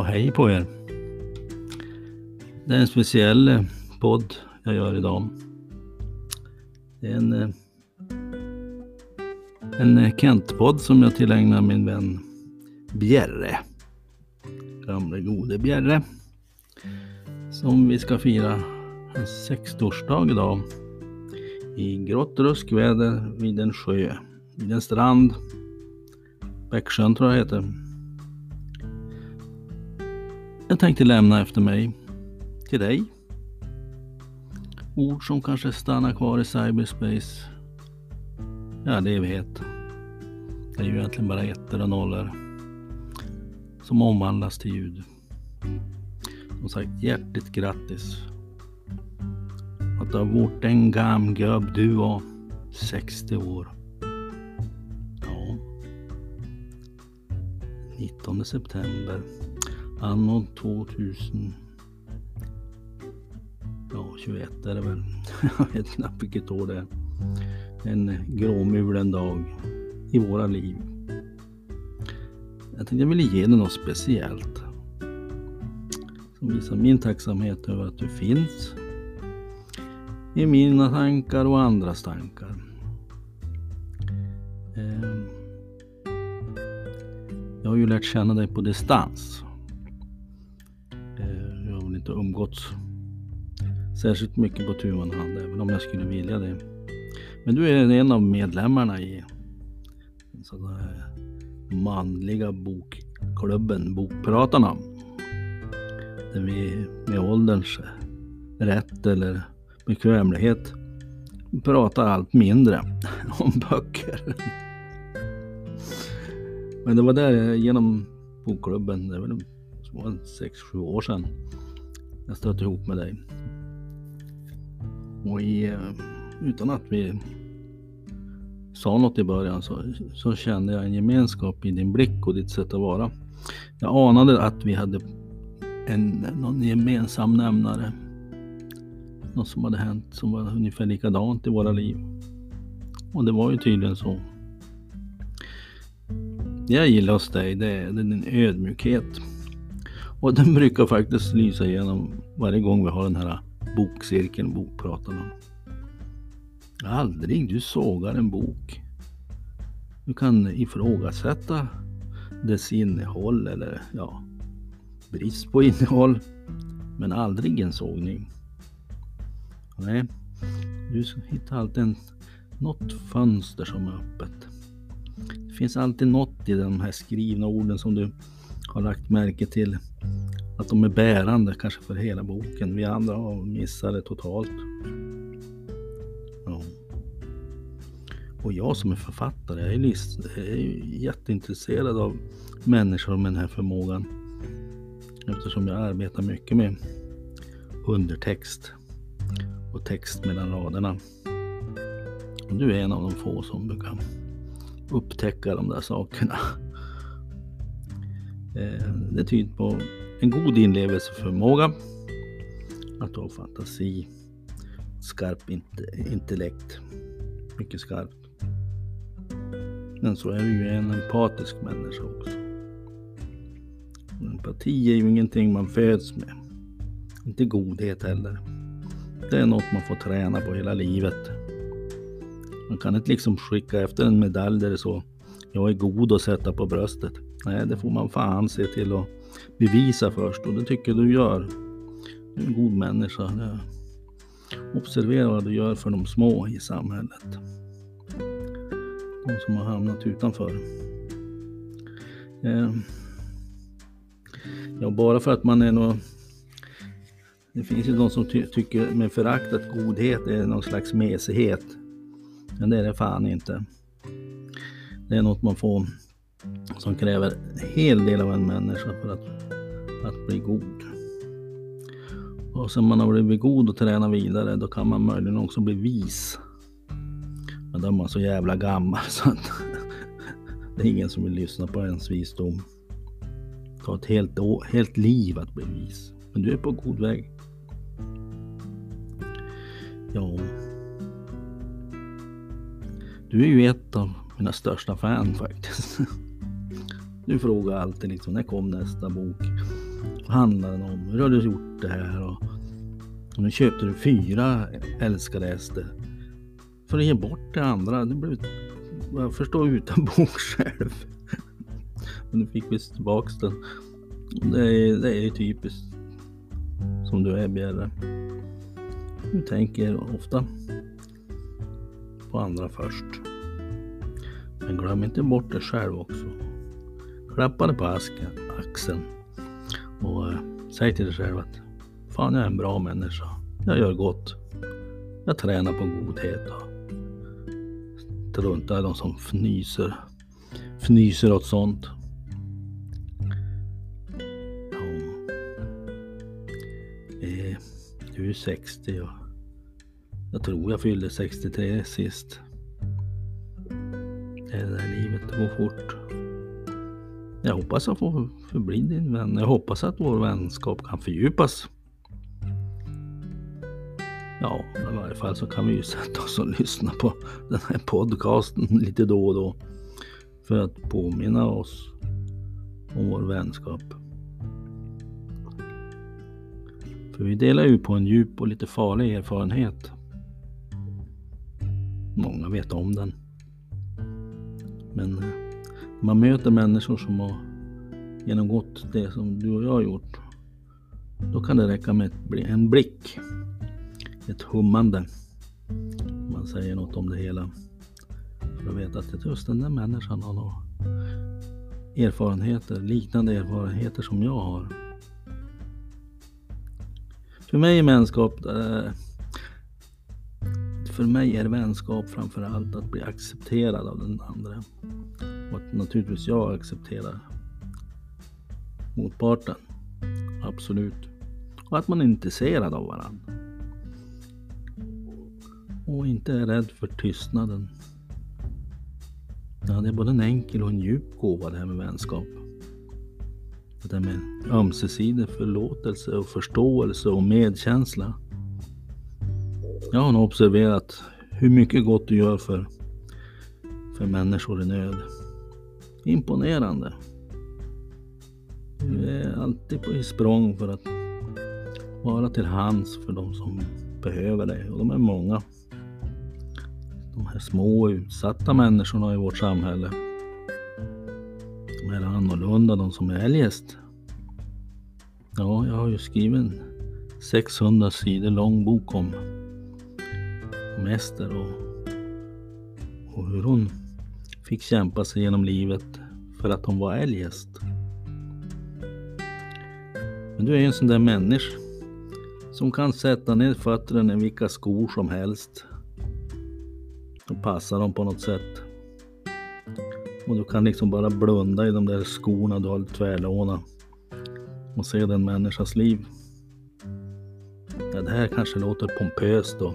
Ja, hej på er. Det är en speciell eh, podd jag gör idag. Det är en, eh, en eh, Kent-podd som jag tillägnar min vän Bjerre. Gamle gode Bjerre. Som vi ska fira en 60-årsdag idag. I grått ruskväder vid en sjö. Vid en strand. Bäcksjön tror jag det heter. Jag tänkte lämna efter mig till dig. Ord som kanske stannar kvar i cyberspace. Ja, det evighet. Det är ju egentligen bara ettor och nollor. Som omvandlas till ljud. Som sagt, hjärtligt grattis. Att du har varit en gam gubb du var 60 år. Ja. 19 september Anno 2000 Ja, 21 är det väl. Jag vet knappt vilket år det är. En gråmulen dag i våra liv. Jag tänkte jag ville ge dig något speciellt. Som visar min tacksamhet över att du finns. I mina tankar och andras tankar. Ehm. Jag har ju lärt känna dig på distans gått särskilt mycket på tu man hand, även om jag skulle vilja det. Men du är en av medlemmarna i den manliga bokklubben Bokpratarna. Där vi med ålderns rätt eller bekvämlighet pratar allt mindre om böcker. Men det var där genom bokklubben, det var väl 6-7 år sedan, jag stötte ihop med dig. Och i, eh, utan att vi sa något i början så, så kände jag en gemenskap i din blick och ditt sätt att vara. Jag anade att vi hade en, någon gemensam nämnare. Något som hade hänt som var ungefär likadant i våra liv. Och det var ju tydligen så. Det jag gillar hos dig, det är, det är din ödmjukhet. Och den brukar faktiskt lysa igenom varje gång vi har den här bokcirkeln, bokpratarna. Aldrig du sågar en bok. Du kan ifrågasätta dess innehåll eller ja, brist på innehåll. Men aldrig en sågning. Nej, du hittar alltid en, något fönster som är öppet. Det finns alltid något i de här skrivna orden som du har lagt märke till att de är bärande kanske för hela boken. Vi andra har missat det totalt. Ja. Och jag som är författare, jag är, list, jag är jätteintresserad av människor med den här förmågan. Eftersom jag arbetar mycket med undertext och text mellan raderna. Och du är en av de få som brukar upptäcka de där sakerna. Eh, det tyder på en god inlevelseförmåga, att ha fantasi, skarp intellekt, mycket skarpt. Men så är du ju en empatisk människa också. Empati är ju ingenting man föds med. Inte godhet heller. Det är något man får träna på hela livet. Man kan inte liksom skicka efter en medalj där det så jag är god att sätta på bröstet. Nej, det får man fan se till att bevisa först och det tycker jag du gör. Du är en god människa. Observera vad du gör för de små i samhället. De som har hamnat utanför. Ehm, ja, bara för att man är något det finns ju de som ty tycker med förakt att godhet är någon slags mesighet. Men det är det fan inte. Det är något man får som kräver en hel del av en människa för att, att bli god. Och sen man har blivit god och tränat vidare, då kan man möjligen också bli vis. Men då är man så jävla gammal så att det är ingen som vill lyssna på ens visdom. Det tar ett helt, helt liv att bli vis. Men du är på god väg. Ja. Du är ju ett av mina största fan faktiskt. Du frågar alltid liksom, när kom nästa bok? Vad handlar den om? Hur har du gjort det här? Och, och nu köpte du fyra älskade hästar. för att ge bort det andra. Du blev, jag förstår, utan bok själv. Men nu fick vi tillbaks den. Det är, det är typiskt som du är Bjerre. Du tänker ofta på andra först. Men glöm inte bort dig själv också. Klappa dig på asken, axeln och eh, säg till dig själv att fan jag är en bra människa. Jag gör gott. Jag tränar på godhet och struntar i de som fnyser, fnyser åt sånt. Eh, du är 60 och jag tror jag fyllde 63 sist. Det är det där livet, det går fort. Jag hoppas jag får förbli din vän. Jag hoppas att vår vänskap kan fördjupas. Ja, i varje fall så kan vi ju sätta oss och lyssna på den här podcasten lite då och då. För att påminna oss om vår vänskap. För vi delar ju på en djup och lite farlig erfarenhet. Många vet om den. Men eh, man möter människor som har genomgått det som du och jag har gjort. Då kan det räcka med en blick. Ett hummande. Man säger något om det hela. För att veta att just den där människan har några erfarenheter, liknande erfarenheter som jag har. För mig är vänskap eh, för mig är vänskap framför allt att bli accepterad av den andra. Att naturligtvis jag accepterar motparten. Absolut. Och att man är intresserad av varandra. Och inte är rädd för tystnaden. Ja, det är både en enkel och en djup gåva det här med vänskap. Det där med ömsesidig förlåtelse och förståelse och medkänsla. Jag har nog observerat hur mycket gott du gör för, för människor i nöd. Imponerande. Du är alltid på i språng för att vara till hands för de som behöver dig och de är många. De här små utsatta människorna i vårt samhälle De är annorlunda de som är eljest. Ja, jag har ju skrivit en 600 sidor lång bok om, Mäster Ester och, och hur hon fick kämpa sig genom livet för att hon var eljest. Men du är ju en sån där människa som kan sätta ner fötterna i vilka skor som helst och passa dem på något sätt. Och du kan liksom bara blunda i de där skorna du har tvärlånat och se den människans liv. Ja, det här kanske låter pompöst och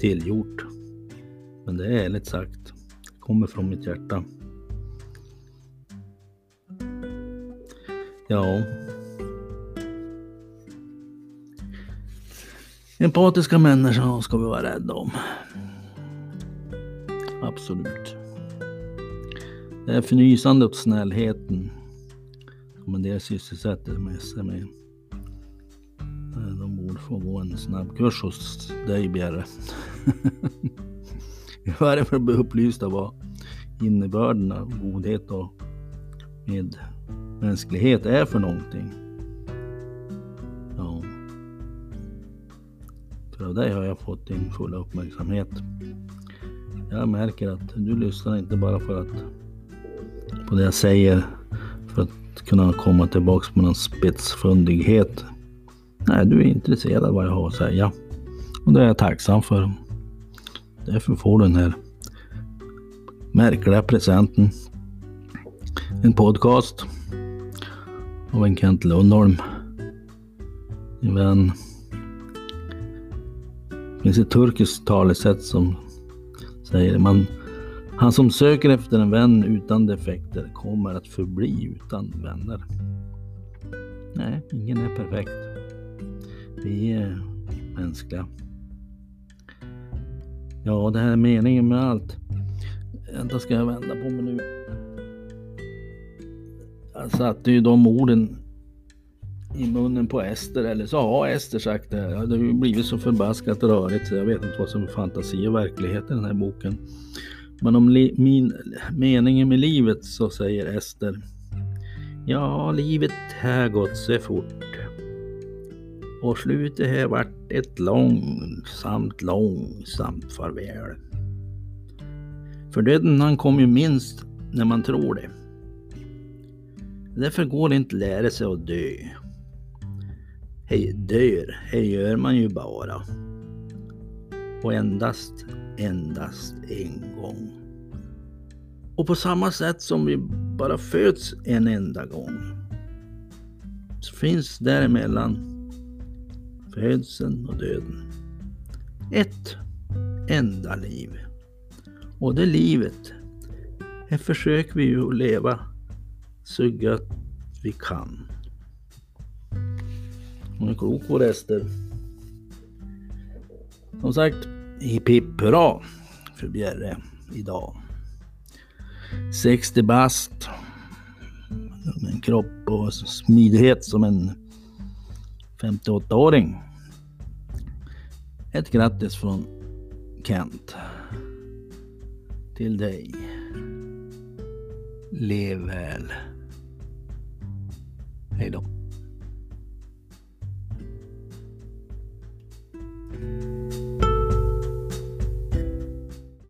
tillgjort. Men det är ärligt sagt. Kommer från mitt hjärta. Ja. Empatiska människor ska vi vara rädda om. Absolut. Det är fnysande åt snällheten som en del sysselsätter sig med. De borde få gå en snabbkurs hos dig Bjerre. I för att bli upplysta vad innebörden av godhet och medmänsklighet är för någonting. Ja. För av dig har jag fått din fulla uppmärksamhet. Jag märker att du lyssnar inte bara för att på det jag säger för att kunna komma tillbaks med någon spetsfundighet. Nej, du är intresserad av vad jag har att säga. Och det är jag tacksam för. Därför får du den här märkliga presenten. En podcast av en Kent Lundholm. Min vän. Det finns ett turkiskt talesätt som säger man han som söker efter en vän utan defekter kommer att förbli utan vänner. Nej, ingen är perfekt. Vi är mänskliga. Ja, det här är meningen med allt. Vänta, ska jag vända på mig nu? Jag satte ju de orden i munnen på Ester eller så har Ester sagt det. Det har ju blivit så förbaskat rörigt så jag vet inte vad som är fantasi och verklighet i den här boken. Men om min meningen med livet så säger Ester. Ja, livet har gått så fort. Och slutet har varit ett långsamt, långsamt farväl. För döden han kom ju minst när man tror det. Därför går det inte att lära sig att dö. Hej dör, det gör man ju bara. Och endast, endast en gång. Och på samma sätt som vi bara föds en enda gång så finns däremellan födseln och döden ett enda liv. Och det livet, det försöker vi ju leva så gött vi kan. Hon är klok vår Ester. Som sagt, hipp hipp hurra för Bjerre idag. 60 bast. En kropp och smidighet som en 58-åring. Ett grattis från Kent. Till dig. Lev väl. Hej då.